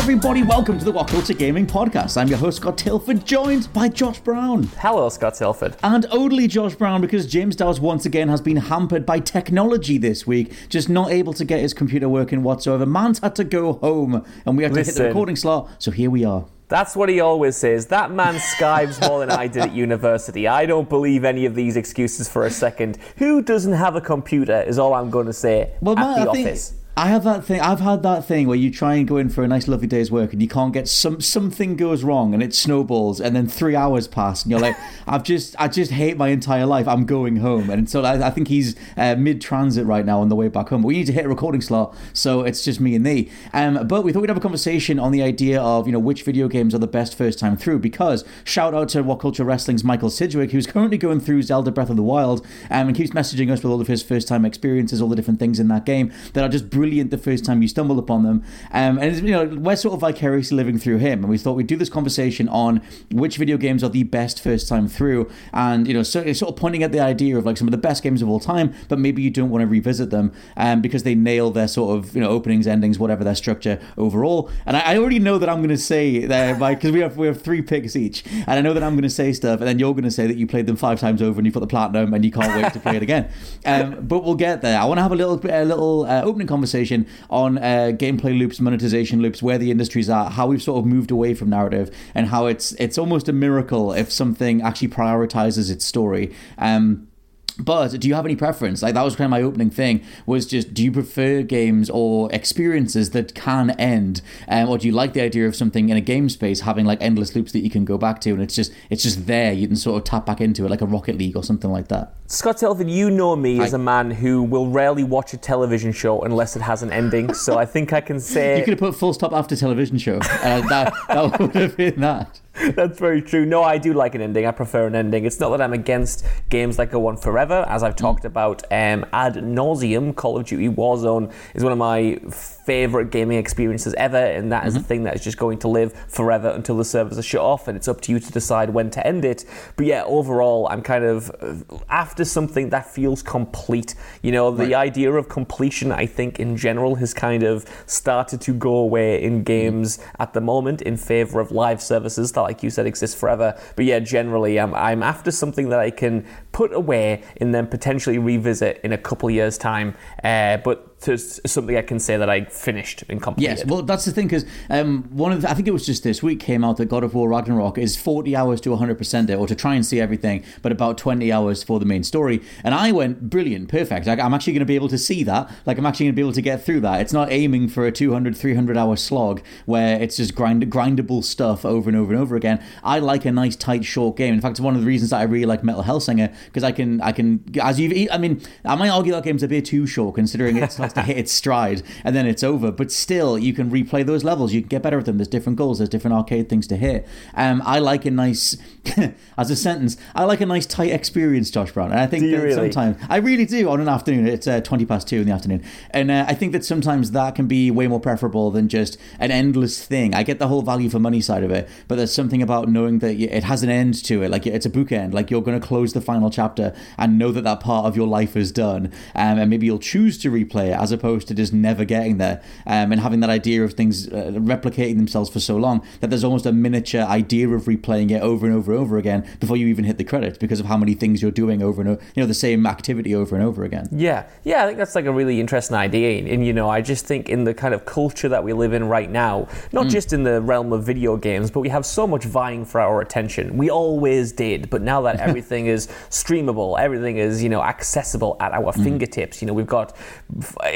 Everybody. Welcome to the What Culture Gaming Podcast. I'm your host, Scott Tailford, joined by Josh Brown. Hello, Scott Tailford. And only Josh Brown because James Dowes once again has been hampered by technology this week, just not able to get his computer working whatsoever. Man's had to go home and we had to hit the recording slot, so here we are. That's what he always says. That man skives more than I did at university. I don't believe any of these excuses for a second. Who doesn't have a computer is all I'm going to say Well, at Matt, the I think- office. I have that thing. I've had that thing where you try and go in for a nice, lovely day's work, and you can't get some something goes wrong, and it snowballs, and then three hours pass, and you're like, I've just, I just hate my entire life. I'm going home, and so I, I think he's uh, mid transit right now on the way back home. We need to hit a recording slot, so it's just me and thee. Um, but we thought we'd have a conversation on the idea of you know which video games are the best first time through. Because shout out to What Culture Wrestling's Michael Sidgwick, who's currently going through Zelda Breath of the Wild, um, and keeps messaging us with all of his first time experiences, all the different things in that game that are just brilliant the first time you stumble upon them. Um, and it's, you know we're sort of vicariously living through him, and we thought we'd do this conversation on which video games are the best first time through, and you know so, sort of pointing at the idea of like some of the best games of all time, but maybe you don't want to revisit them um, because they nail their sort of you know openings, endings, whatever their structure overall. And I, I already know that I'm going to say there because we have we have three picks each, and I know that I'm going to say stuff, and then you're going to say that you played them five times over and you've got the platinum and you can't wait to play it again. Um, but we'll get there. I want to have a little bit a little uh, opening conversation on uh, gameplay loops, monetization loops, where the industries are, how we've sort of moved away from narrative, and how it's it's almost a miracle if something actually prioritizes its story. Um, but do you have any preference? Like that was kind of my opening thing. Was just do you prefer games or experiences that can end, um, or do you like the idea of something in a game space having like endless loops that you can go back to, and it's just it's just there. You can sort of tap back into it like a Rocket League or something like that. Scott Tailford, you know me as a man who will rarely watch a television show unless it has an ending. So I think I can say You could have put full stop after television show. Uh, that that would have been that. That's very true. No, I do like an ending. I prefer an ending. It's not that I'm against games that go on forever, as I've talked about um, ad nauseum. Call of Duty Warzone is one of my favorite gaming experiences ever, and that is a thing that is just going to live forever until the servers are shut off, and it's up to you to decide when to end it. But yeah, overall, I'm kind of uh, after something that feels complete. You know, the idea of completion, I think, in general, has kind of started to go away in games at the moment in favor of live services that, like you said, exist forever. But yeah, generally, I'm, I'm after something that I can put away and then potentially revisit in a couple years' time. Uh, but to something I can say that I finished and completed. Yes, well, that's the thing because um, one of the, I think it was just this week came out that God of War Ragnarok is 40 hours to 100 percent it, or to try and see everything, but about 20 hours for the main story. And I went brilliant, perfect. Like, I'm actually going to be able to see that. Like I'm actually going to be able to get through that. It's not aiming for a 200, 300 hour slog where it's just grind grindable stuff over and over and over again. I like a nice tight short game. In fact, it's one of the reasons that I really like Metal Hellsinger because I can I can as you've, I mean I might argue that game's a bit too short considering it starts to hit its stride and then it's over. But still, you can replay those levels. You can get better at them. There's different goals. There's different arcade things to hit. Um, I like a nice, as a sentence, I like a nice tight experience, Josh Brown. And I think that really? sometimes I really do on an afternoon. It's uh, twenty past two in the afternoon, and uh, I think that sometimes that can be way more preferable than just an endless thing. I get the whole value for money side of it, but there's something about knowing that it has an end to it. Like it's a bookend. Like you're going to close the final final chapter and know that that part of your life is done, um, and maybe you'll choose to replay it as opposed to just never getting there, um, and having that idea of things uh, replicating themselves for so long that there's almost a miniature idea of replaying it over and over and over again before you even hit the credits because of how many things you're doing over and over, you know, the same activity over and over again. Yeah, yeah, I think that's like a really interesting idea, and, and you know, I just think in the kind of culture that we live in right now, not mm. just in the realm of video games, but we have so much vying for our attention. We always did, but now that everything is streamable, everything is you know accessible at our mm. fingertips. You know, we've got.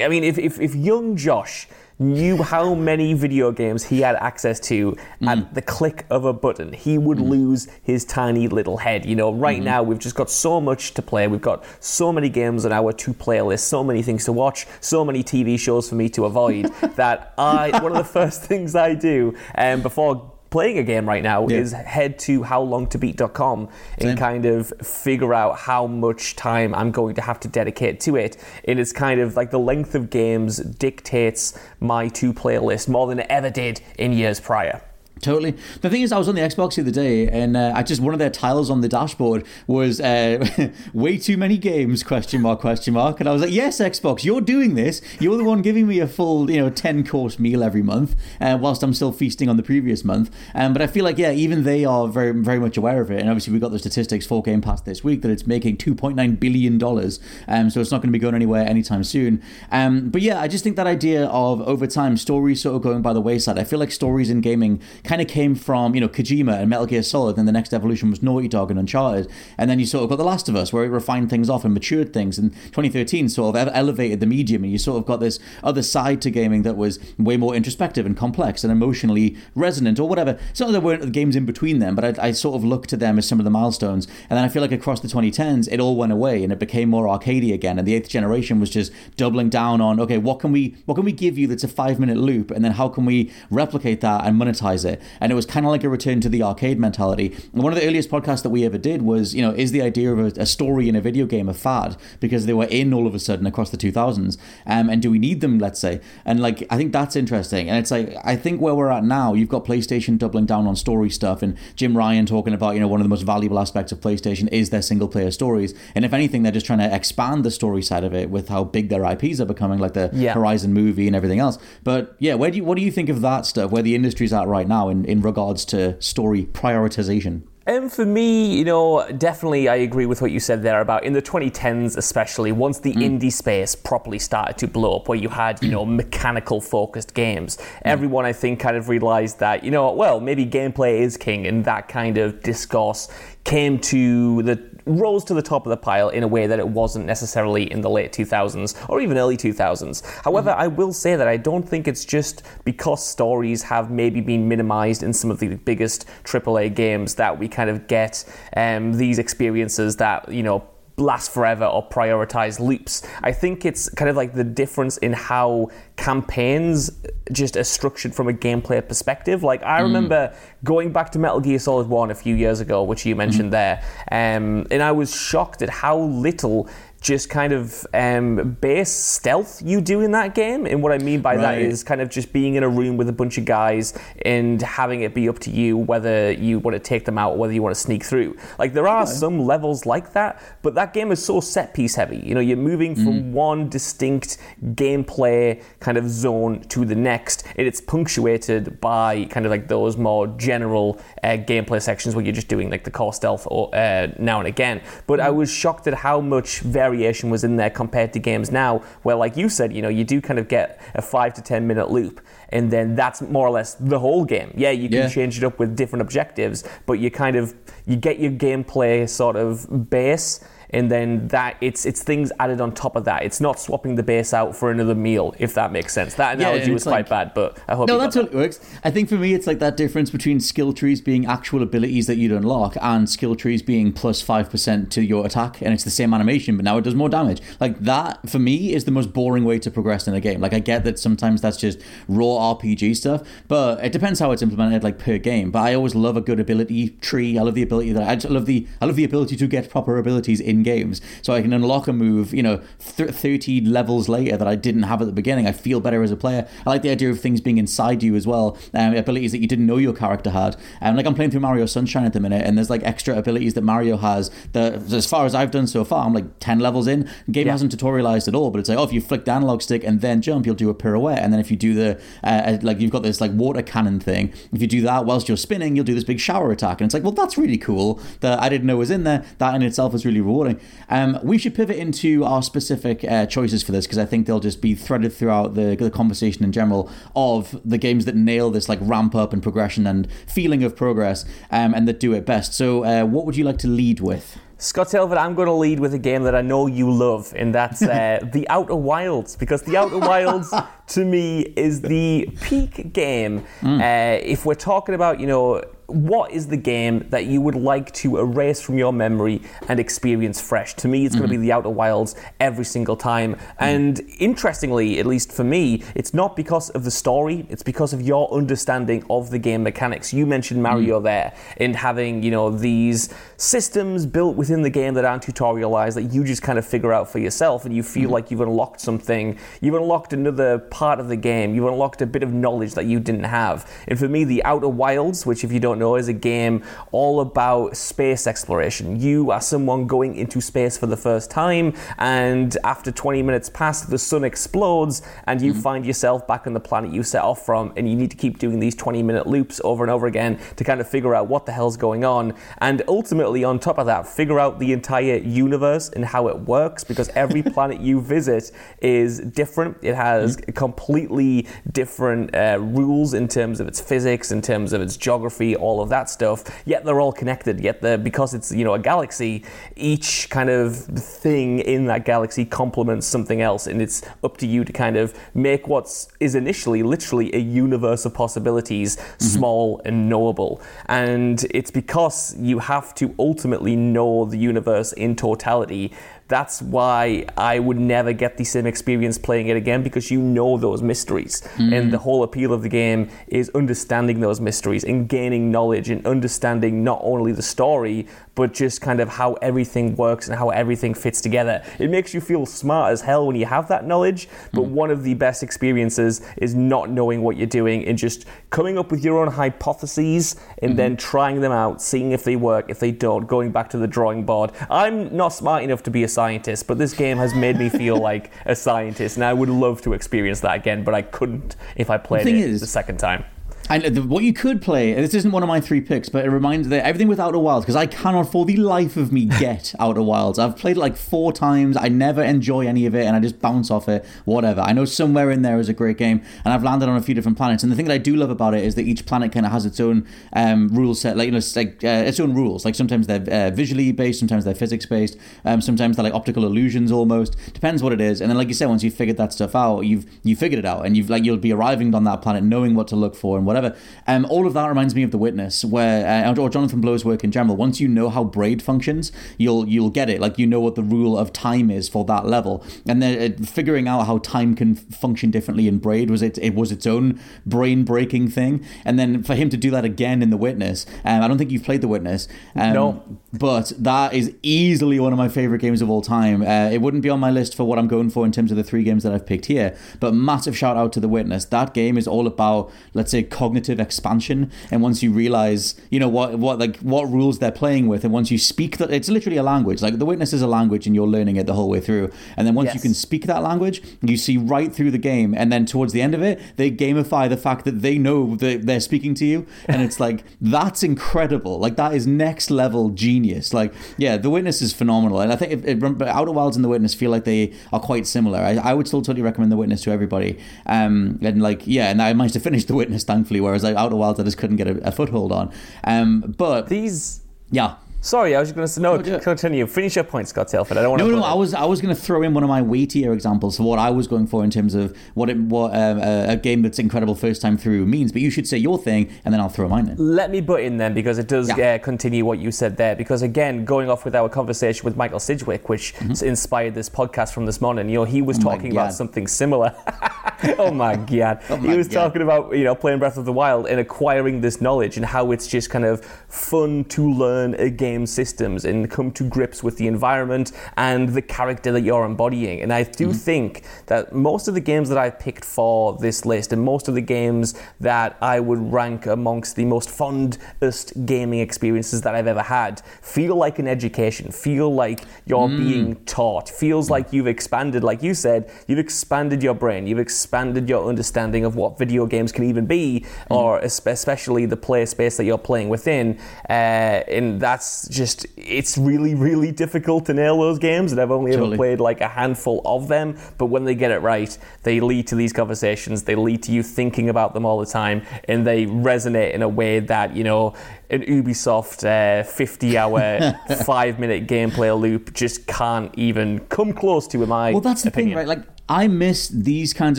I mean, if if, if young Josh knew how many video games he had access to mm. at the click of a button, he would mm. lose his tiny little head. You know, right mm-hmm. now we've just got so much to play. We've got so many games on our to play list, so many things to watch, so many TV shows for me to avoid that I one of the first things I do um, before playing a game right now yeah. is head to howlongtobeat.com Same. and kind of figure out how much time I'm going to have to dedicate to it. And it's kind of like the length of games dictates my to playlist more than it ever did in years prior. Totally. The thing is, I was on the Xbox the other day, and uh, I just one of their tiles on the dashboard was uh, "way too many games?" question mark question mark, and I was like, "Yes, Xbox, you're doing this. You're the one giving me a full, you know, ten course meal every month, uh, whilst I'm still feasting on the previous month." Um, but I feel like, yeah, even they are very, very much aware of it, and obviously we got the statistics for Game Pass this week that it's making 2.9 billion dollars, um, so it's not going to be going anywhere anytime soon. Um, but yeah, I just think that idea of over time stories sort of going by the wayside. I feel like stories in gaming kind of came from you know Kojima and Metal Gear Solid, and the next evolution was Naughty Dog and Uncharted, and then you sort of got The Last of Us, where it refined things off and matured things, and 2013 sort of elevated the medium, and you sort of got this other side to gaming that was way more introspective and complex and emotionally resonant or whatever. Some of there weren't the games in between them, but I, I sort of look to them as some of the milestones, and then I feel like across the 2010s it all went away and it became more arcadey again, and the eighth generation was just doubling down on okay, what can we what can we give you that's a five minute loop, and then how can we replicate that and monetize it? And it was kind of like a return to the arcade mentality. And one of the earliest podcasts that we ever did was, you know, is the idea of a, a story in a video game a fad because they were in all of a sudden across the 2000s, um, and do we need them? Let's say, and like I think that's interesting, and it's like I think where we're at now, you've got PlayStation doubling down on story stuff, and Jim Ryan talking about, you know, one of the most valuable aspects of PlayStation is their single player stories, and if anything, they're just trying to expand the story side of it with how big their IPs are becoming, like the yeah. Horizon movie and everything else. But yeah, where do you what do you think of that stuff? Where the industry's at right now in in regards to story prioritization? And for me, you know, definitely I agree with what you said there about in the 2010s, especially once the mm. indie space properly started to blow up, where you had, you know, mechanical focused games. Mm. Everyone, I think, kind of realized that, you know, well, maybe gameplay is king, and that kind of discourse came to the rose to the top of the pile in a way that it wasn't necessarily in the late 2000s or even early 2000s. However, mm-hmm. I will say that I don't think it's just because stories have maybe been minimized in some of the biggest AAA games that we kind of get um, these experiences that, you know, last forever or prioritize loops. I think it's kind of like the difference in how campaigns just are structured from a gameplay perspective. Like I mm. remember going back to Metal Gear Solid 1 a few years ago, which you mentioned mm. there, um, and I was shocked at how little just kind of um, base stealth you do in that game. And what I mean by right. that is kind of just being in a room with a bunch of guys and having it be up to you whether you want to take them out or whether you want to sneak through. Like there are okay. some levels like that, but that game is so set piece heavy. You know, you're moving from mm. one distinct gameplay kind of zone to the next, and it's punctuated by kind of like those more general uh, gameplay sections where you're just doing like the core stealth or, uh, now and again. But I mm. was shocked at how much very variation was in there compared to games now, where, like you said, you know, you do kind of get a five to 10 minute loop, and then that's more or less the whole game. Yeah, you can yeah. change it up with different objectives, but you kind of you get your gameplay sort of base and then that it's it's things added on top of that. It's not swapping the base out for another meal, if that makes sense. That analogy yeah, was like, quite bad, but I hope no, that's what works. I think for me, it's like that difference between skill trees being actual abilities that you'd unlock and skill trees being plus five percent to your attack, and it's the same animation, but now it does more damage. Like that for me is the most boring way to progress in a game. Like I get that sometimes that's just raw RPG stuff, but it depends how it's implemented, like per game. But I always love a good ability tree. I love the ability that I love the I love the ability to get proper abilities in games. So I can unlock a move, you know, th- 30 levels later that I didn't have at the beginning. I feel better as a player. I like the idea of things being inside you as well, um, abilities that you didn't know your character had. And like I'm playing through Mario Sunshine at the minute, and there's like extra abilities that Mario has that, as far as I've done so far, I'm like 10 levels in. The game yeah. hasn't tutorialized at all, but it's like, oh, if you flick the analog stick and then jump, you'll do a pirouette. And then if you do the, uh, uh, like, you've got this like water cannon thing, if you do that whilst you're spinning, you'll do this big shower attack. And it's like, well, that's really cool that I didn't know was in there. That in itself is really rewarding. Um, we should pivot into our specific uh, choices for this because I think they'll just be threaded throughout the, the conversation in general of the games that nail this like ramp up and progression and feeling of progress um, and that do it best. So, uh, what would you like to lead with? Scott Tailford, I'm going to lead with a game that I know you love, and that's uh, The Outer Wilds, because The Outer Wilds, to me, is the peak game. Mm. Uh, if we're talking about, you know, what is the game that you would like to erase from your memory and experience fresh? To me, it's going to be The Outer Wilds every single time. Mm-hmm. And interestingly, at least for me, it's not because of the story, it's because of your understanding of the game mechanics. You mentioned Mario mm-hmm. there and having, you know, these systems built within the game that aren't tutorialized that you just kind of figure out for yourself and you feel mm-hmm. like you've unlocked something. You've unlocked another part of the game. You've unlocked a bit of knowledge that you didn't have. And for me, The Outer Wilds, which if you don't don't know is a game all about space exploration. You are someone going into space for the first time, and after 20 minutes pass, the sun explodes, and you mm-hmm. find yourself back on the planet you set off from, and you need to keep doing these 20 minute loops over and over again to kind of figure out what the hell's going on. And ultimately, on top of that, figure out the entire universe and how it works because every planet you visit is different. It has mm-hmm. completely different uh, rules in terms of its physics, in terms of its geography, all of that stuff. Yet they're all connected. Yet the because it's you know a galaxy, each kind of thing in that galaxy complements something else, and it's up to you to kind of make what is initially literally a universe of possibilities mm-hmm. small and knowable. And it's because you have to ultimately know the universe in totality that's why I would never get the same experience playing it again because you know those mysteries. Mm. And the whole appeal of the game is understanding those mysteries and gaining knowledge and understanding not only the story, but just kind of how everything works and how everything fits together. It makes you feel smart as hell when you have that knowledge, but mm. one of the best experiences is not knowing what you're doing and just coming up with your own hypotheses and mm-hmm. then trying them out, seeing if they work, if they don't, going back to the drawing board. I'm not smart enough to be a scientist, but this game has made me feel like a scientist, and I would love to experience that again, but I couldn't if I played it is, the second time. And what you could play, this isn't one of my three picks, but it reminds that everything with Outer Wilds, because I cannot for the life of me get Outer Wilds. I've played it like four times. I never enjoy any of it, and I just bounce off it. Whatever. I know somewhere in there is a great game, and I've landed on a few different planets. And the thing that I do love about it is that each planet kind of has its own um, rule set, like you know, it's like uh, its own rules. Like sometimes they're uh, visually based, sometimes they're physics based, um, sometimes they're like optical illusions almost. Depends what it is. And then, like you said, once you've figured that stuff out, you've you figured it out, and you've like you'll be arriving on that planet knowing what to look for and whatever. Um, all of that reminds me of The Witness, where uh, or Jonathan Blow's work in general. Once you know how braid functions, you'll you'll get it. Like you know what the rule of time is for that level, and then uh, figuring out how time can function differently in braid was it it was its own brain breaking thing. And then for him to do that again in The Witness, um, I don't think you've played The Witness. Um, no, but that is easily one of my favorite games of all time. Uh, it wouldn't be on my list for what I'm going for in terms of the three games that I've picked here, but massive shout out to The Witness. That game is all about let's say cognitive expansion and once you realize you know what what like what rules they're playing with and once you speak that it's literally a language. Like the witness is a language and you're learning it the whole way through. And then once yes. you can speak that language you see right through the game and then towards the end of it they gamify the fact that they know that they're speaking to you and it's like that's incredible. Like that is next level genius. Like yeah the witness is phenomenal. And i think it, it, outer wilds and the witness feel like they are quite similar. I, I would still totally recommend the witness to everybody. Um and like yeah and i managed to finish the witness thankfully whereas like outer wilds I just couldn't get a, a foothold on. Um, but these, yeah. Sorry, I was going to say no. Oh, continue. Finish your point, Scott Tailford. I don't want no, to. No, no. I was I was going to throw in one of my weightier examples of what I was going for in terms of what it, what um, a, a, game that's incredible first time through means. But you should say your thing, and then I'll throw mine in. Let me butt in then because it does yeah. uh, continue what you said there. Because again, going off with our conversation with Michael Sidgwick, which mm-hmm. inspired this podcast from this morning, you know, he was oh talking about something similar. oh my god! oh my he was god. talking about you know playing Breath of the Wild and acquiring this knowledge and how it's just kind of fun to learn a game game systems and come to grips with the environment and the character that you're embodying. And I do mm-hmm. think that most of the games that I've picked for this list and most of the games that I would rank amongst the most fondest gaming experiences that I've ever had feel like an education, feel like you're mm. being taught, feels like you've expanded, like you said, you've expanded your brain, you've expanded your understanding of what video games can even be, mm. or especially the play space that you're playing within. Uh, and that's just, it's really, really difficult to nail those games. And I've only totally. ever played like a handful of them. But when they get it right, they lead to these conversations, they lead to you thinking about them all the time, and they resonate in a way that, you know, an Ubisoft uh, 50 hour, five minute gameplay loop just can't even come close to, in my Well, that's the opinion. thing, right? Like, I miss these kinds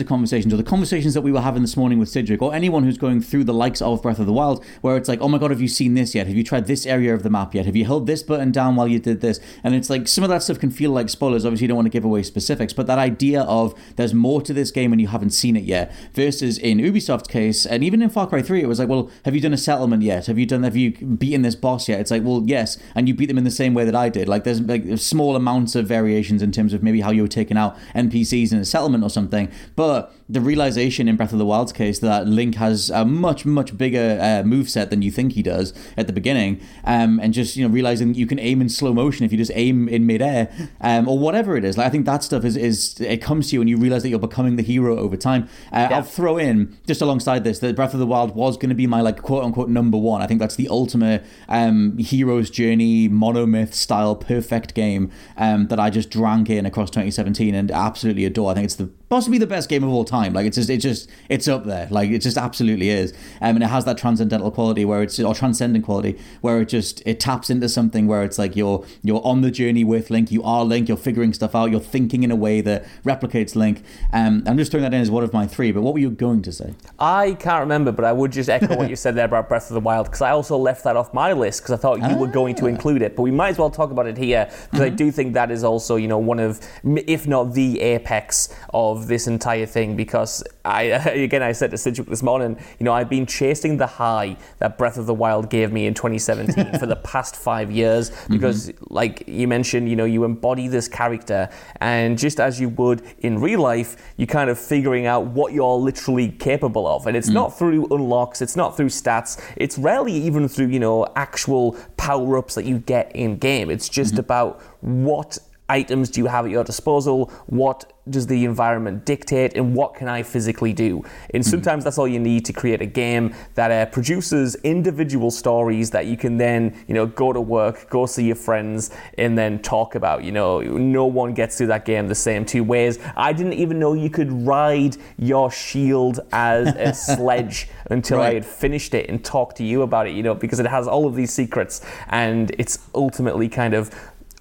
of conversations, or the conversations that we were having this morning with Sidgwick, or anyone who's going through the likes of Breath of the Wild, where it's like, oh my god, have you seen this yet? Have you tried this area of the map yet? Have you held this button down while you did this? And it's like some of that stuff can feel like spoilers. Obviously, you don't want to give away specifics, but that idea of there's more to this game and you haven't seen it yet, versus in Ubisoft's case, and even in Far Cry 3, it was like, well, have you done a settlement yet? Have you done? Have you beaten this boss yet? It's like, well, yes, and you beat them in the same way that I did. Like, there's like small amounts of variations in terms of maybe how you were taking out NPCs in a settlement or something. But the realization in Breath of the Wild's case that Link has a much much bigger uh, move set than you think he does at the beginning, um, and just you know realizing you can aim in slow motion if you just aim in midair, um, or whatever it is. Like I think that stuff is is it comes to you and you realize that you're becoming the hero over time. Uh, yeah. I'll throw in just alongside this that Breath of the Wild was going to be my like quote unquote number one. I think that's the ultimate um, hero's journey monomyth style perfect game um, that I just drank in across 2017 and absolutely adore. I think it's the possibly the best game of all time. Like it's just it's just it's up there. Like it just absolutely is. Um, and it has that transcendental quality where it's or transcendent quality where it just it taps into something where it's like you're you're on the journey with Link. You are Link. You're figuring stuff out. You're thinking in a way that replicates Link. Um, I'm just throwing that in as one of my three. But what were you going to say? I can't remember, but I would just echo what you said there about Breath of the Wild because I also left that off my list because I thought you ah. were going to ah. include it. But we might as well talk about it here because mm-hmm. I do think that is also you know one of if not the apex of this entire thing because I again I said to Sidgwick this morning, you know, I've been chasing the high that Breath of the Wild gave me in 2017 for the past five years because, mm-hmm. like you mentioned, you know, you embody this character, and just as you would in real life, you're kind of figuring out what you're literally capable of, and it's mm. not through unlocks, it's not through stats, it's rarely even through you know actual power ups that you get in game. It's just mm-hmm. about what items do you have at your disposal? What does the environment dictate? And what can I physically do? And hmm. sometimes that's all you need to create a game that uh, produces individual stories that you can then, you know, go to work, go see your friends, and then talk about. You know, no one gets through that game the same two ways. I didn't even know you could ride your shield as a sledge until right. I had finished it and talked to you about it. You know, because it has all of these secrets, and it's ultimately kind of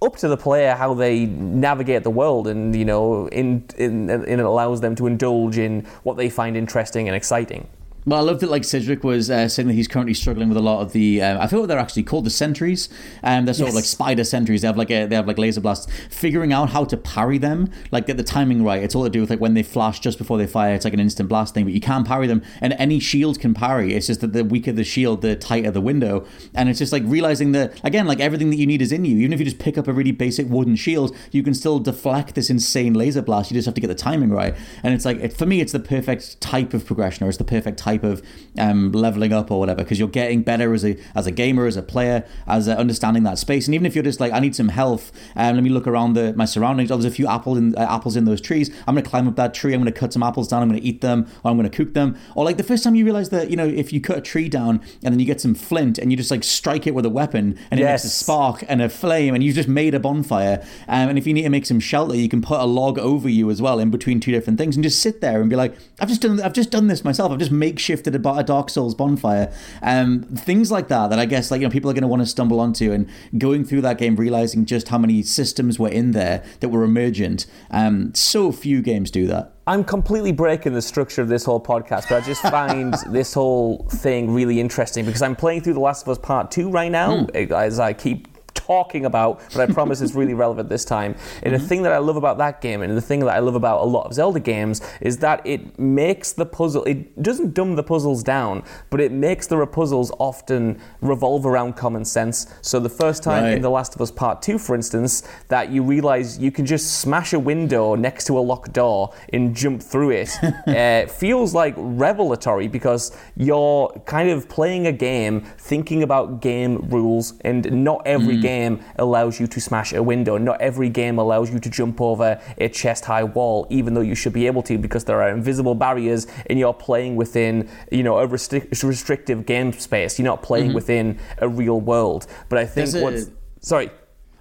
up to the player how they navigate the world, and you know, in, in, in it allows them to indulge in what they find interesting and exciting. Well, I love that like Sidgwick was uh, saying that he's currently struggling with a lot of the. Uh, I feel what they're actually called the sentries. Um, they're sort yes. of like spider sentries. They have like a, they have like laser blasts. Figuring out how to parry them, like get the timing right. It's all to do with like when they flash just before they fire. It's like an instant blast thing, but you can't parry them, and any shield can parry. It's just that the weaker the shield, the tighter the window. And it's just like realizing that again, like everything that you need is in you. Even if you just pick up a really basic wooden shield, you can still deflect this insane laser blast. You just have to get the timing right. And it's like it, for me, it's the perfect type of progression, or it's the perfect type of um, leveling up or whatever because you're getting better as a as a gamer, as a player, as uh, understanding that space. And even if you're just like, I need some health, um, let me look around the my surroundings. Oh, there's a few apple in, uh, apples in those trees. I'm going to climb up that tree. I'm going to cut some apples down. I'm going to eat them, or I'm going to cook them. Or like the first time you realize that you know if you cut a tree down and then you get some flint and you just like strike it with a weapon and it yes. makes a spark and a flame and you've just made a bonfire. Um, and if you need to make some shelter, you can put a log over you as well in between two different things and just sit there and be like, I've just done I've just done this myself. I've just makeshifted a a Dark Souls bonfire. Um, things like that that I guess like you know people are going to want to stumble onto and going through that game realizing just how many systems were in there that were emergent. Um, so few games do that. I'm completely breaking the structure of this whole podcast, but I just find this whole thing really interesting because I'm playing through The Last of Us Part 2 right now mm. as I keep talking about, but I promise it's really relevant this time. And mm-hmm. the thing that I love about that game, and the thing that I love about a lot of Zelda games, is that it makes the puzzle. It doesn't dumb the puzzles down, but it makes the puzzles often revolve around common sense. So the first time right. in The Last of Us Part Two, for instance, that you realize you can just smash a window next to a locked door and jump through it, uh, feels like revelatory because you're kind of playing a game, thinking about game rules, and not every mm. game allows you to smash a window. Not every game allows you to jump over a chest high wall, even though you should be able to because there are invisible barriers and you're playing within, you know, a restri- restrictive game space. You're not playing mm-hmm. within a real world. But I think what's. Sorry.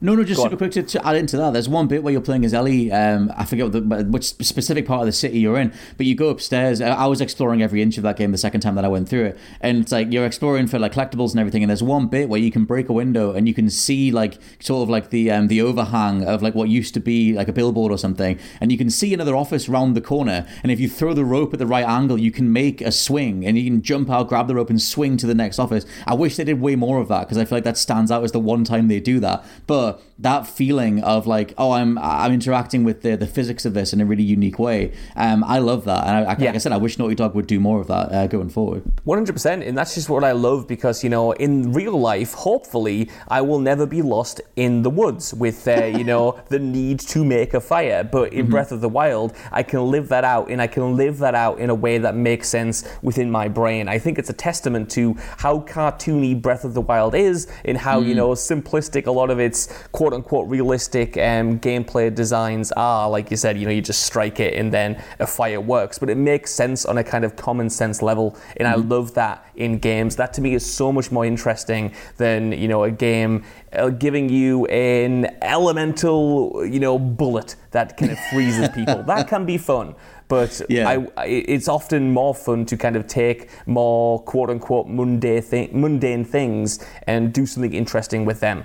No, no, just Go super on. quick to, to, add into that. There's one bit where you're playing as Ellie. Um, I forget the, which specific part of the city you're in, but you go upstairs. I was exploring every inch of that game the second time that I went through it, and it's like you're exploring for like collectibles and everything. And there's one bit where you can break a window and you can see like sort of like the um, the overhang of like what used to be like a billboard or something, and you can see another office round the corner. And if you throw the rope at the right angle, you can make a swing and you can jump out, grab the rope, and swing to the next office. I wish they did way more of that because I feel like that stands out as the one time they do that. But that feeling of like, oh, I'm I'm interacting with the the physics of this in a really unique way. Um, I love that, and I, I, yeah. like I said, I wish Naughty Dog would do more of that uh, going forward. One hundred percent, and that's just what I love because you know, in real life, hopefully, I will never be lost in the woods with uh, you know the need to make a fire. But in mm-hmm. Breath of the Wild, I can live that out, and I can live that out in a way that makes sense within my brain. I think it's a testament to how cartoony Breath of the Wild is, and how mm. you know simplistic a lot of its quote unquote realistic um, gameplay designs are. Like you said, you know, you just strike it and then a fire works, but it makes sense on a kind of common sense level. And mm-hmm. I love that in games. That to me is so much more interesting than, you know, a game uh, giving you an elemental, you know, bullet that kind of freezes people. that can be fun but yeah. I, it's often more fun to kind of take more quote unquote mundane, thi- mundane things and do something interesting with them.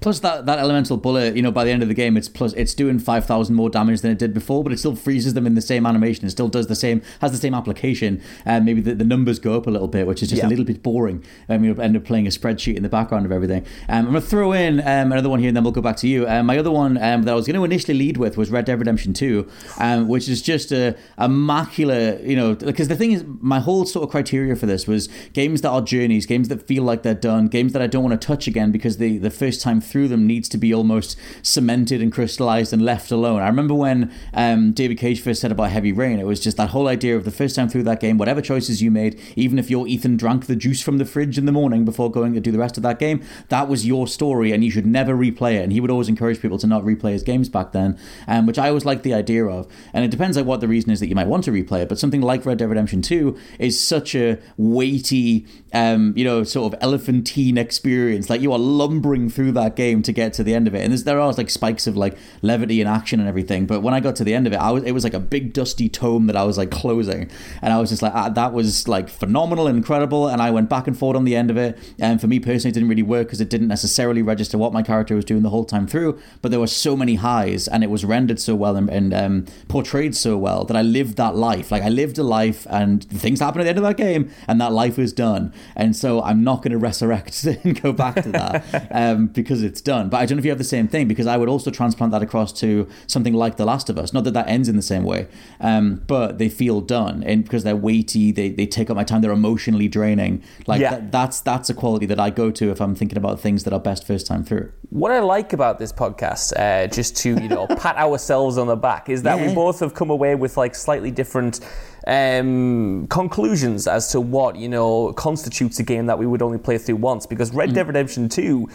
Plus that, that elemental bullet, you know, by the end of the game, it's plus it's doing five thousand more damage than it did before, but it still freezes them in the same animation. It still does the same, has the same application, and maybe the, the numbers go up a little bit, which is just yeah. a little bit boring. Um, you end up playing a spreadsheet in the background of everything. Um, I'm gonna throw in um, another one here, and then we'll go back to you. Um, my other one um, that I was going to initially lead with was Red Dead Redemption Two, um, which is just a immaculate, you know, because the thing is, my whole sort of criteria for this was games that are journeys, games that feel like they're done, games that I don't want to touch again because the the first time through them needs to be almost cemented and crystallized and left alone. I remember when um, David Cage first said about Heavy Rain, it was just that whole idea of the first time through that game, whatever choices you made, even if your Ethan drank the juice from the fridge in the morning before going to do the rest of that game, that was your story and you should never replay it. And he would always encourage people to not replay his games back then, um, which I always liked the idea of. And it depends like what the reason is that you might want to replay it, but something like Red Dead Redemption 2 is such a weighty, um, you know, sort of elephantine experience. Like you are lumbering through that game to get to the end of it. And there are like spikes of like levity and action and everything. But when I got to the end of it, I was, it was like a big dusty tome that I was like closing. And I was just like, ah, that was like phenomenal and incredible. And I went back and forth on the end of it. And for me personally, it didn't really work because it didn't necessarily register what my character was doing the whole time through. But there were so many highs and it was rendered so well and, and um, portrayed so well that I lived that life. Like I lived a life and things happened at the end of that game and that life was done. And so I'm not going to resurrect and go back to that um, because it's done. But I don't know if you have the same thing because I would also transplant that across to something like The Last of Us. Not that that ends in the same way, um, but they feel done and because they're weighty, they, they take up my time, they're emotionally draining. Like Yeah. that, that's that's a quality that I go to if I'm thinking about things that are best first time through. What I like about this podcast, uh, just to you know pat ourselves on the back, is that we both have come away with like slightly different um, conclusions as to what you know constitutes a game that we would only play through once. Because Red Mm. Dead Redemption 2,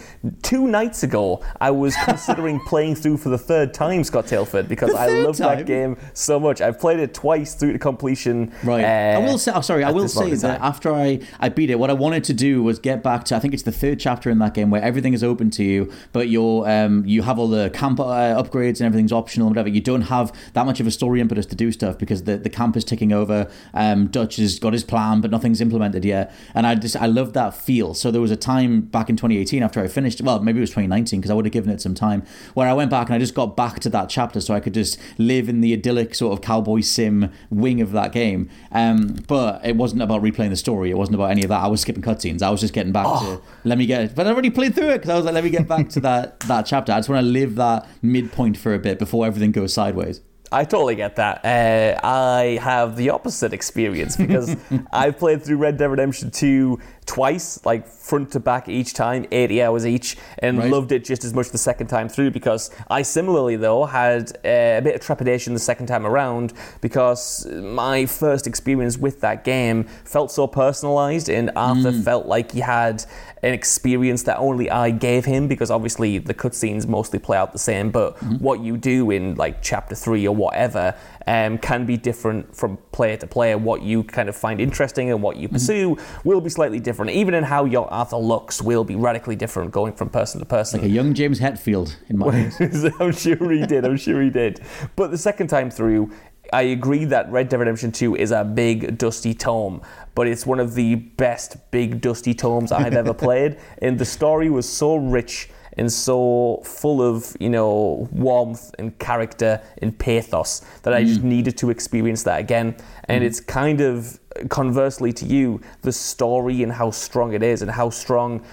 two nights ago, I was considering playing through for the third time Scott Tailford because I love that game so much. I've played it twice through to completion. Right. uh, I will say. Oh, sorry. I will say that after I I beat it, what I wanted to do was get back to. I think it's the third chapter in that game where everything is open to you, but you're um you have all the camp uh, upgrades and everything's optional and whatever. You don't have that much of a story impetus to do stuff because the the camp is ticking over. Um, Dutch has got his plan, but nothing's implemented yet. And I just I love that feel. So there was a time back in 2018 after I finished. Well, maybe it was 2019 because I would have given it some time where I went back and I just got back to that chapter so I could just live in the idyllic sort of cowboy sim wing of that game. Um, but it wasn't about replaying the story. It wasn't about any of that. I was skipping cutscenes. I was just getting back to let me get. But I already played through it because I was like, let me get back to that that chapter. I just want to live that midpoint for a bit before everything goes sideways. I totally get that. Uh, I have the opposite experience because I've played through Red Dead Redemption 2 twice, like front to back each time, 80 hours each, and Right. loved it just as much the second time through because I similarly, though, had uh, a bit of trepidation the second time around because my first experience with that game felt so personalized, and Arthur felt like he had an experience that only I gave him because obviously the cutscenes mostly play out the same, but what you do in like chapter three or whatever um, can be different from player to player. What you kind of find interesting and what you pursue will be slightly different. Even in how your Arthur looks will be radically different going from person to person. Like a young James Hetfield in my eyes. I'm sure he did. I'm sure he did. But the second time through, I agree that Red Dead Redemption 2 is a big, dusty tome, but it's one of the best big, dusty tomes I've ever played. And the story was so rich and so full of, you know, warmth and character and pathos that I just mm. needed to experience that again. And mm. it's kind of conversely to you, the story and how strong it is and how strong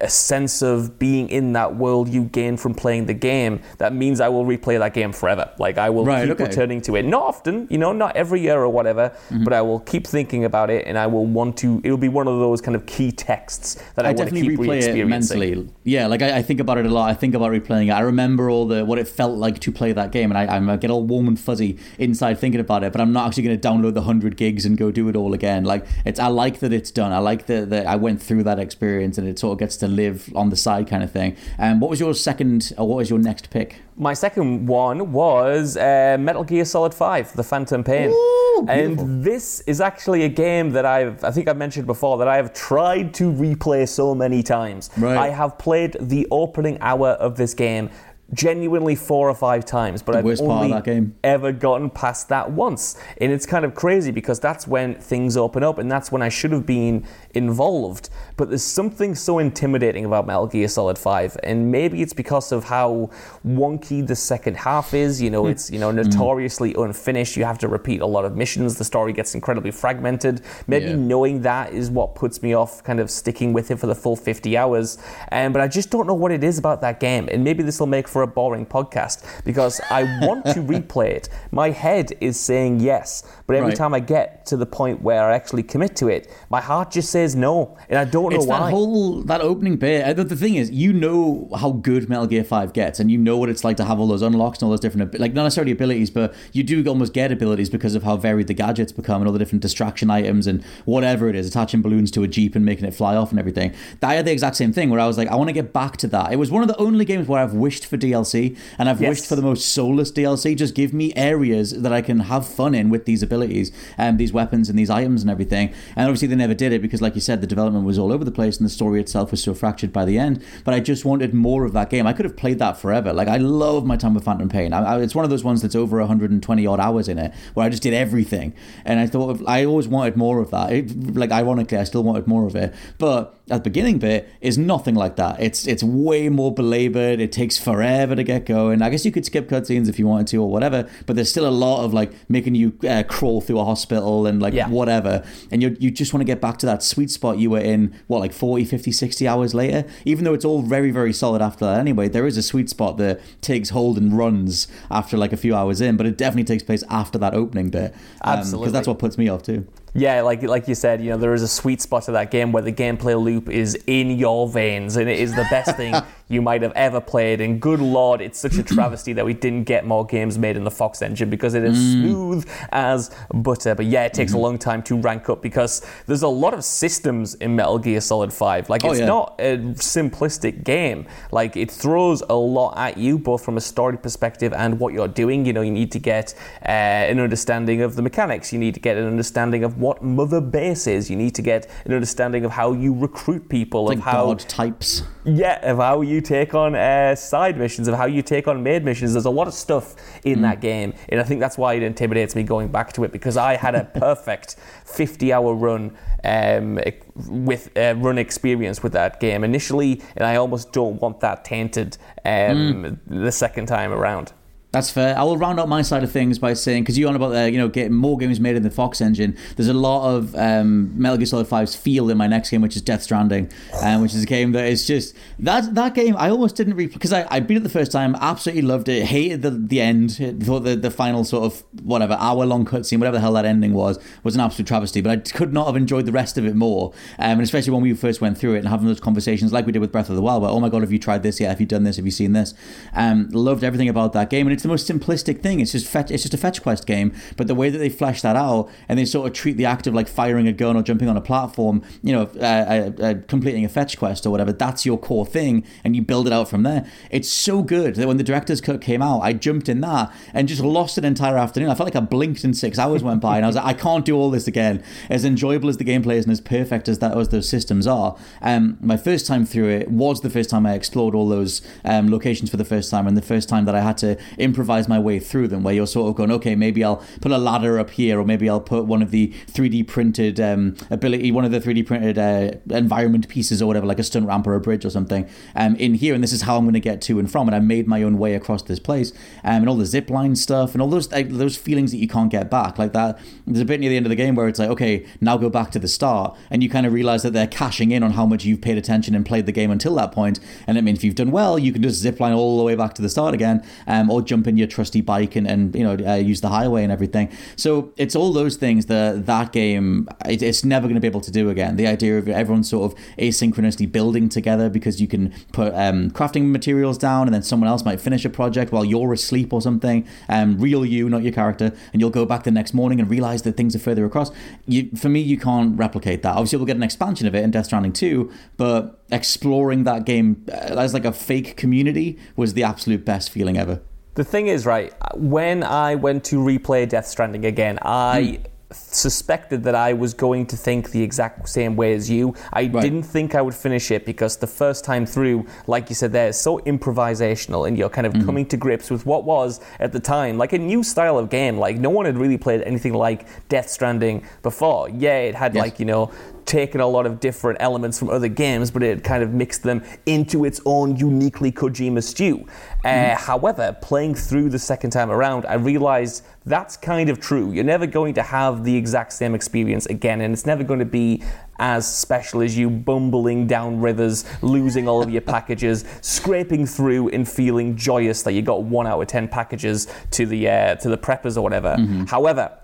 a sense of being in that world you gain from playing the game that means I will replay that game forever. Like I will Right, keep okay. returning to it. Not often, you know, not every year or whatever, Mm-hmm. but I will keep thinking about it and I will want to it'll be one of those kind of key texts that I, I want to definitely keep replay it re-experiencing. mentally. Yeah, like I, I think about it a lot. I think about replaying it. I remember all the what it felt like to play that game, and I, I'm- I get all warm and fuzzy inside thinking about it. But I'm not actually going to download the hundred gigs and go do it all again. Like it's, I like that it's done. I like that that I went through that experience, and it sort of gets to live on the side kind of thing. And what was your second, or what was your next pick? My second one was uh, Metal Gear Solid 5, The Phantom Pain. Ooh, and this is actually a game that I've, I think I've mentioned before, that I have tried to replay so many times. Right. I have played the opening hour of this game genuinely four or five times, but I've only ever gotten past that once. And it's kind of crazy because that's when things open up and that's when I should have been involved. But there's something so intimidating about Metal Gear Solid 5. And maybe it's because of how wonky the second half is. You know, it's, you know, notoriously unfinished. You have to repeat a lot of missions. The story gets incredibly fragmented. Maybe Yeah. knowing that is what puts me off kind of sticking with it for the full 50 hours. Um, but I just don't know what it is about that game. And maybe this will make for for a boring podcast because I want to replay it. My head is saying yes, but every Right. time I get to the point where I actually commit to it, my heart just says no, and I don't know It's that whole that opening bit. uh, The, the thing is, you know how good Metal Gear Five gets, and you know what it's like to have all those unlocks and all those different, like not necessarily abilities, but you do almost get abilities because of how varied the gadgets become and all the different distraction items and whatever it is, attaching balloons to a jeep and making it fly off and everything. I had the exact same thing where I was like, I want to get back to that. It was one of the only games where I've wished for DLC, and I've Yes. wished for the most soulless DLC. Just give me areas that I can have fun in with these abilities and these weapons and these items and everything. And obviously, they never did it because, like you said, the development was all over the place and the story itself was so fractured by the end. But I just wanted more of that game. I could have played that forever. Like I love my time with Phantom Pain. I, I, it's one of those ones that's over 120 odd hours in it where I just did everything. And I thought I always wanted more of that. It, like ironically, I still wanted more of it. But that beginning bit is nothing like that. It's it's way more belabored. It takes forever to get going. I guess you could skip cutscenes if you wanted to or whatever, but there's still a lot of like making you uh, crawl through a hospital and like Yeah. whatever. And you you just want to get back to that sweet spot you were in what like 40, 50, 60 hours later. Even though it's all very very solid after that anyway, there is a sweet spot that takes hold and runs after like a few hours in, but it definitely takes place after that opening bit. Um, Absolutely. Because that's what puts me off too. Yeah, like like you said, you know, there is a sweet spot to that game where the gameplay loop is in your veins, and it is the best thing you might have ever played. And good lord, it's such a travesty that we didn't get more games made in the Fox engine because it is Mm. smooth as butter. But yeah, it takes Mm-hmm. a long time to rank up because there's a lot of systems in Metal Gear Solid Five. Like Oh, it's yeah. not a simplistic game. Like it throws a lot at you, both from a story perspective and what you're doing. You know, you need to get uh, an understanding of the mechanics. You need to get an understanding of what Mother Base is. You need to get an understanding of how you recruit people, Like of how god types. yeah, of how you take on uh, side missions, of how you take on main missions. There's a lot of stuff in that game, and I think that's why it intimidates me going back to it because I had a perfect 50-hour run um, with uh, run experience with that game initially, and I almost don't want that tainted um, the second time around. That's fair. I will round up my side of things by saying because you're on about uh, you know getting more games made in the Fox engine. There's a lot of um, Metal Gear Solid 5's feel in my next game, which is Death Stranding, um, which is a game that is just that that game. I almost didn't replay because I, I beat it the first time, absolutely loved it, hated the the end, thought the the final sort of whatever hour long cutscene, whatever the hell that ending was, was an absolute travesty. But I could not have enjoyed the rest of it more, um, and especially when we first went through it and having those conversations like we did with Breath of the Wild, where oh my god, have you tried this yet? Have you done this? Have you seen this? Um, loved everything about that game, and it's the most simplistic thing. It's just fetch, it's just a fetch quest game, but the way that they flesh that out and they sort of treat the act of like firing a gun or jumping on a platform, you know, uh, uh, uh, completing a fetch quest or whatever, that's your core thing, and you build it out from there. It's so good that when the director's cut came out, I jumped in that and just lost an entire afternoon. I felt like I blinked and six hours went by, and I was like, I can't do all this again. As enjoyable as the gameplay is and as perfect as that as those systems are, um, my first time through it was the first time I explored all those um, locations for the first time, and the first time that I had to improvise my way through them, where you're sort of going, okay, maybe I'll put a ladder up here, or maybe I'll put one of the 3D printed um, ability, one of the 3D printed uh, environment pieces or whatever, like a stunt ramp or a bridge or something, um, in here, and this is how I'm going to get to and from. And I made my own way across this place, um, and all the zip line stuff, and all those like, those feelings that you can't get back, like that. There's a bit near the end of the game where it's like, okay, now go back to the start, and you kind of realize that they're cashing in on how much you've paid attention and played the game until that point. And it means if you've done well, you can just zip line all the way back to the start again, um, or jump in your trusty bike and, and you know uh, use the highway and everything. So it's all those things that that game it, it's never going to be able to do again. The idea of everyone sort of asynchronously building together because you can put um, crafting materials down and then someone else might finish a project while you're asleep or something. Um, real you, not your character, and you'll go back the next morning and realize that things are further across. You, for me, you can't replicate that. Obviously, we'll get an expansion of it in Death Stranding 2, but exploring that game uh, as like a fake community was the absolute best feeling ever. The thing is, right, when I went to replay Death Stranding again, I hmm. suspected that I was going to think the exact same way as you. I Right. didn't think I would finish it because the first time through, like you said there, is so improvisational and you're kind of hmm. coming to grips with what was at the time like a new style of game. Like no one had really played anything like Death Stranding before. Yeah, it had Yes. like, you know, taken a lot of different elements from other games, but it kind of mixed them into its own uniquely Kojima stew. Uh, however, playing through the second time around, I realized that's kind of true. You're never going to have the exact same experience again, and it's never going to be as special as you bumbling down rivers, losing all of your packages, scraping through and feeling joyous that you got one out of ten packages to the uh, to the preppers or whatever. However,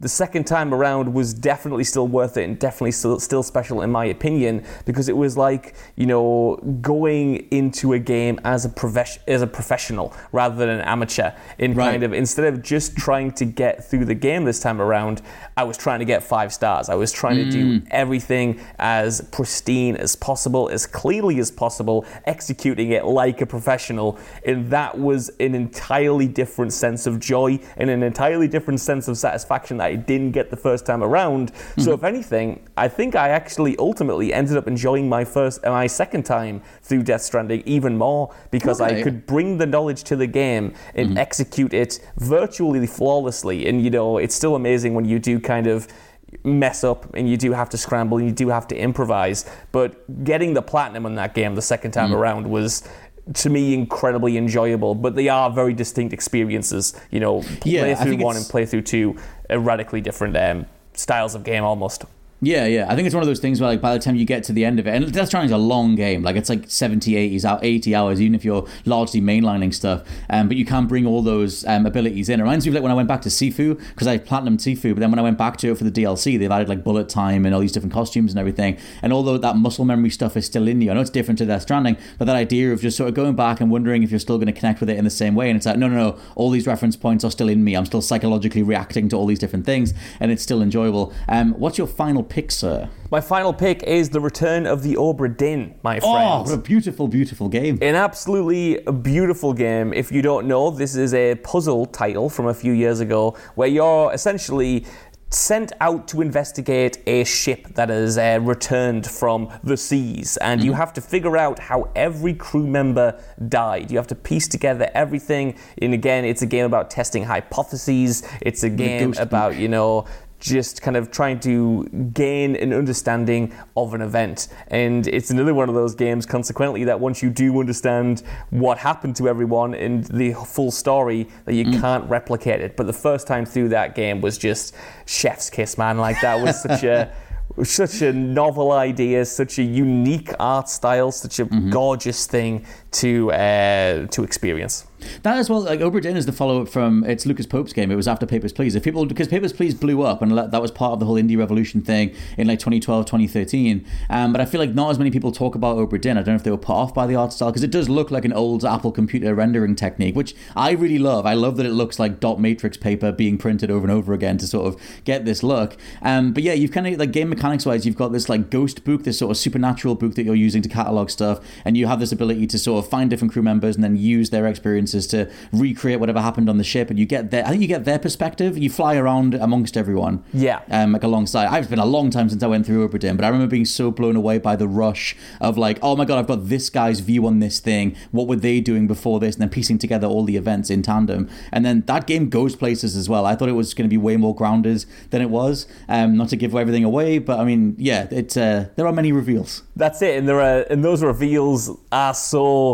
the second time around was definitely still worth it and definitely still, still special in my opinion because it was like you know going into a game as a profes- as a professional rather than an amateur. In Right. kind of instead of just trying to get through the game this time around I was trying to get five stars. I was trying to do mm. everything as pristine as possible as cleanly as possible executing it like a professional. And that was an entirely different sense of joy and an entirely different sense of satisfaction I didn't get the first time around. So mm-hmm. if anything, I think I actually ultimately ended up enjoying my first, and my second time through Death Stranding even more because I could bring the knowledge to the game and mm-hmm. execute it virtually flawlessly. And you know, it's still amazing when you do kind of mess up and you do have to scramble and you do have to improvise. But getting the platinum on that game the second time mm. around was to me incredibly enjoyable. But they are very distinct experiences. You know, Yeah, playthrough one and playthrough two are radically different um, styles of game almost. Yeah, yeah. I think it's one of those things where, like, by the time you get to the end of it, and Death Stranding is a long game. Like, it's like 70, 80, out 80 hours, even if you're largely mainlining stuff. Um, but you can bring all those um, abilities in. It reminds me of like when I went back to Sifu, because I platinum Sifu, but then when I went back to it for the DLC, they've added like bullet time and all these different costumes and everything. And although that muscle memory stuff is still in you, I know it's different to Death Stranding, but that idea of just sort of going back and wondering if you're still going to connect with it in the same way. And it's like, no, no, no, all these reference points are still in me. I'm still psychologically reacting to all these different things, and it's still enjoyable. Um, what's your final pick, sir? My final pick is the return of the Obra Dinn, my Oh, friends. what a beautiful, beautiful game. An absolutely beautiful game. If you don't know, this is a puzzle title from a few years ago where you're essentially sent out to investigate a ship that has uh, returned from the seas and you have to figure out how every crew member died you have to piece together everything and again it's a game about testing hypotheses it's a game about you know just kind of trying to gain an understanding of an event. And it's another one of those games, consequently, that once you do understand what happened to everyone and the full story, that you mm. can't replicate it. But the first time through that game was just chef's kiss, man. Like that was such a. Such a novel idea, such a unique art style, such a mm-hmm. gorgeous thing to uh, to experience. That as well, like Obra Dinn is the follow up from it's Lucas Pope's game. It was after Papers Please. If people because Papers Please blew up and that was part of the whole indie revolution thing in like 2012, 2013. Um, but I feel like not as many people talk about Obra Dinn. I don't know if they were put off by the art style because it does look like an old Apple computer rendering technique, which I really love. I love that it looks like dot matrix paper being printed over and over again to sort of get this look. Um, but yeah, you've kind of like game mechanics wise, you've got this like ghost book, this sort of supernatural book that you're using to catalog stuff, and you have this ability to sort of find different crew members and then use their experiences to recreate whatever happened on the ship. And you get their, I think you get their perspective. You fly around amongst everyone. Yeah. Um, like alongside. I've been a long time since I went through Obra Dinn, but I remember being so blown away by the rush of like, oh my god, I've got this guy's view on this thing. What were they doing before this? And then piecing together all the events in tandem. And then that game goes places as well. I thought it was going to be way more grounded than it was. Um, not to give everything away, but I mean, yeah, it. Uh, there are many reveals. That's it, and there are and those reveals are so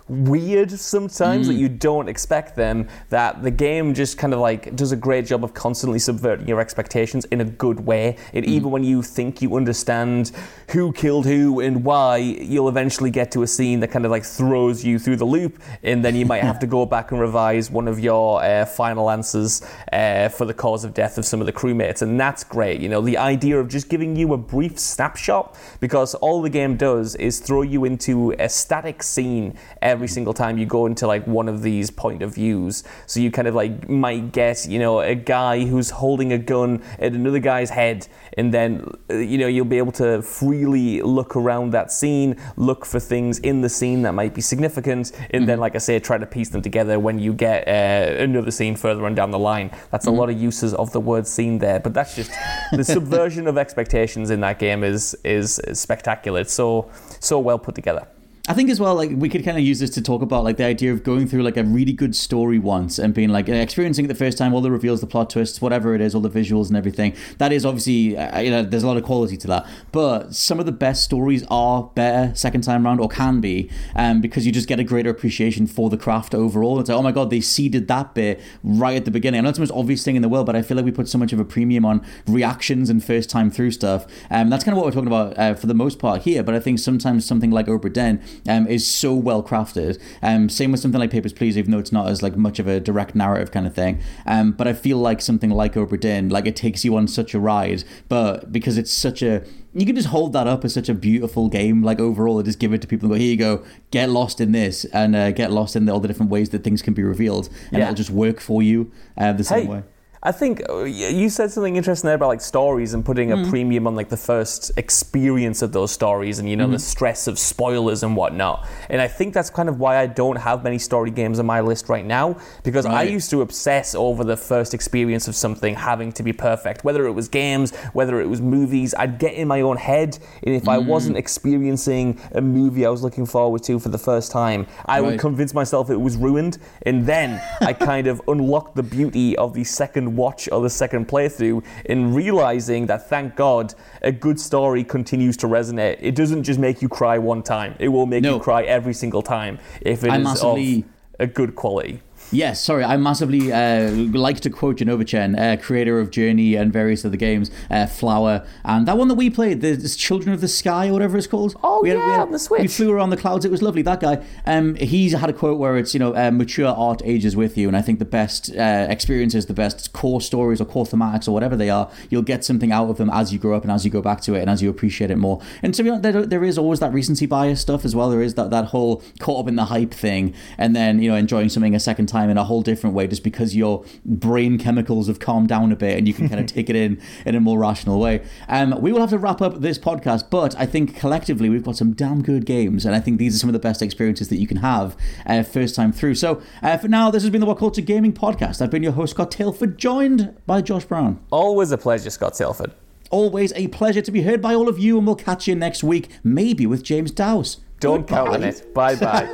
weird sometimes that you don't expect them. That the game just kind of like does a great job of constantly subverting your expectations in a good way. And even when you think you understand who killed who and why, you'll eventually get to a scene that kind of like throws you through the loop, and then you might have to go back and revise one of your uh, final answers uh, for the cause of death of some of the crewmates, and that's great. You know, the idea of just giving you a brief snapshot because all the game does is throw you into a static scene every single time you go into like one of these point of views. So you kind of like might get, you know, a guy who's holding a gun at another guy's head, and then uh, you know you'll be able to freely look around that scene, look for things in the scene that might be significant, and then, like I say, try to piece them together when you get uh, another scene further on down the line. That's a lot of uses of the word scene there, but that's just the subversion of expectations in that game is is spectacular. It's so so well put together. I think as well, like we could kind of use this to talk about like the idea of going through like a really good story once and being like experiencing it the first time, all the reveals, the plot twists, whatever it is, all the visuals and everything. That is obviously, uh, you know, there's a lot of quality to that. But some of the best stories are better second time round or can be, um, because you just get a greater appreciation for the craft overall. It's like, oh my god, they seeded that bit right at the beginning. I know it's the most obvious thing in the world, but I feel like we put so much of a premium on reactions and first time through stuff. Um, that's kind of what we're talking about uh, for the most part here. But I think sometimes something like Obra Dinn um, is so well crafted. Um, same with something like Papers, Please, even though it's not as like much of a direct narrative kind of thing. Um, but I feel like something like Obra Dinn, like it takes you on such a ride, but because it's such a you can just hold that up as such a beautiful game. Like overall, and just give it to people and go, here you go, get lost in this, and uh, get lost in the, all the different ways that things can be revealed, and Yeah. it'll just work for you uh, the same Hey, way. I think uh, you said something interesting there about like stories and putting Mm. a premium on like the first experience of those stories and you know the Mm-hmm. stress of spoilers and whatnot. And I think that's kind of why I don't have many story games on my list right now because I used to obsess over the first experience of something having to be perfect, whether it was games, whether it was movies. I'd get in my own head, and if I Mm. wasn't experiencing a movie I was looking forward to for the first time, I would convince myself it was ruined, and then I kind of unlocked the beauty of the second watch or the second playthrough in realizing that thank God a good story continues to resonate. It doesn't just make you cry one time; it will make No. you cry every single time if it is I massively- of a good quality. Yes, sorry, I massively uh, like to quote Jenova Chen, uh, creator of Journey and various other games, uh, Flower, and that one that we played, the Children of the Sky or whatever it's called. Oh, we yeah, on the Switch. We flew around the clouds. It was lovely. That guy, um, he's had a quote where it's you know uh, mature art ages with you, and I think the best uh, experiences, the best core stories or core thematics or whatever they are, you'll get something out of them as you grow up and as you go back to it and as you appreciate it more. And to be honest, there, there is always that recency bias stuff as well. There is that that whole caught up in the hype thing, and then you know enjoying something a second time in a whole different way, just because your brain chemicals have calmed down a bit and you can kind of take it in in a more rational way. Um, we will have to wrap up this podcast, but I think collectively we've got some damn good games, and I think these are some of the best experiences that you can have uh, first time through. So uh, for now, this has been the What Culture Gaming Podcast. I've been your host Scott Tailford, joined by Josh Brown. Always a pleasure, Scott Tailford. Always a pleasure to be heard by all of you, and we'll catch you next week, maybe with James Dowse. Don't Goodbye. count on it. Bye bye.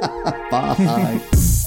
Bye bye.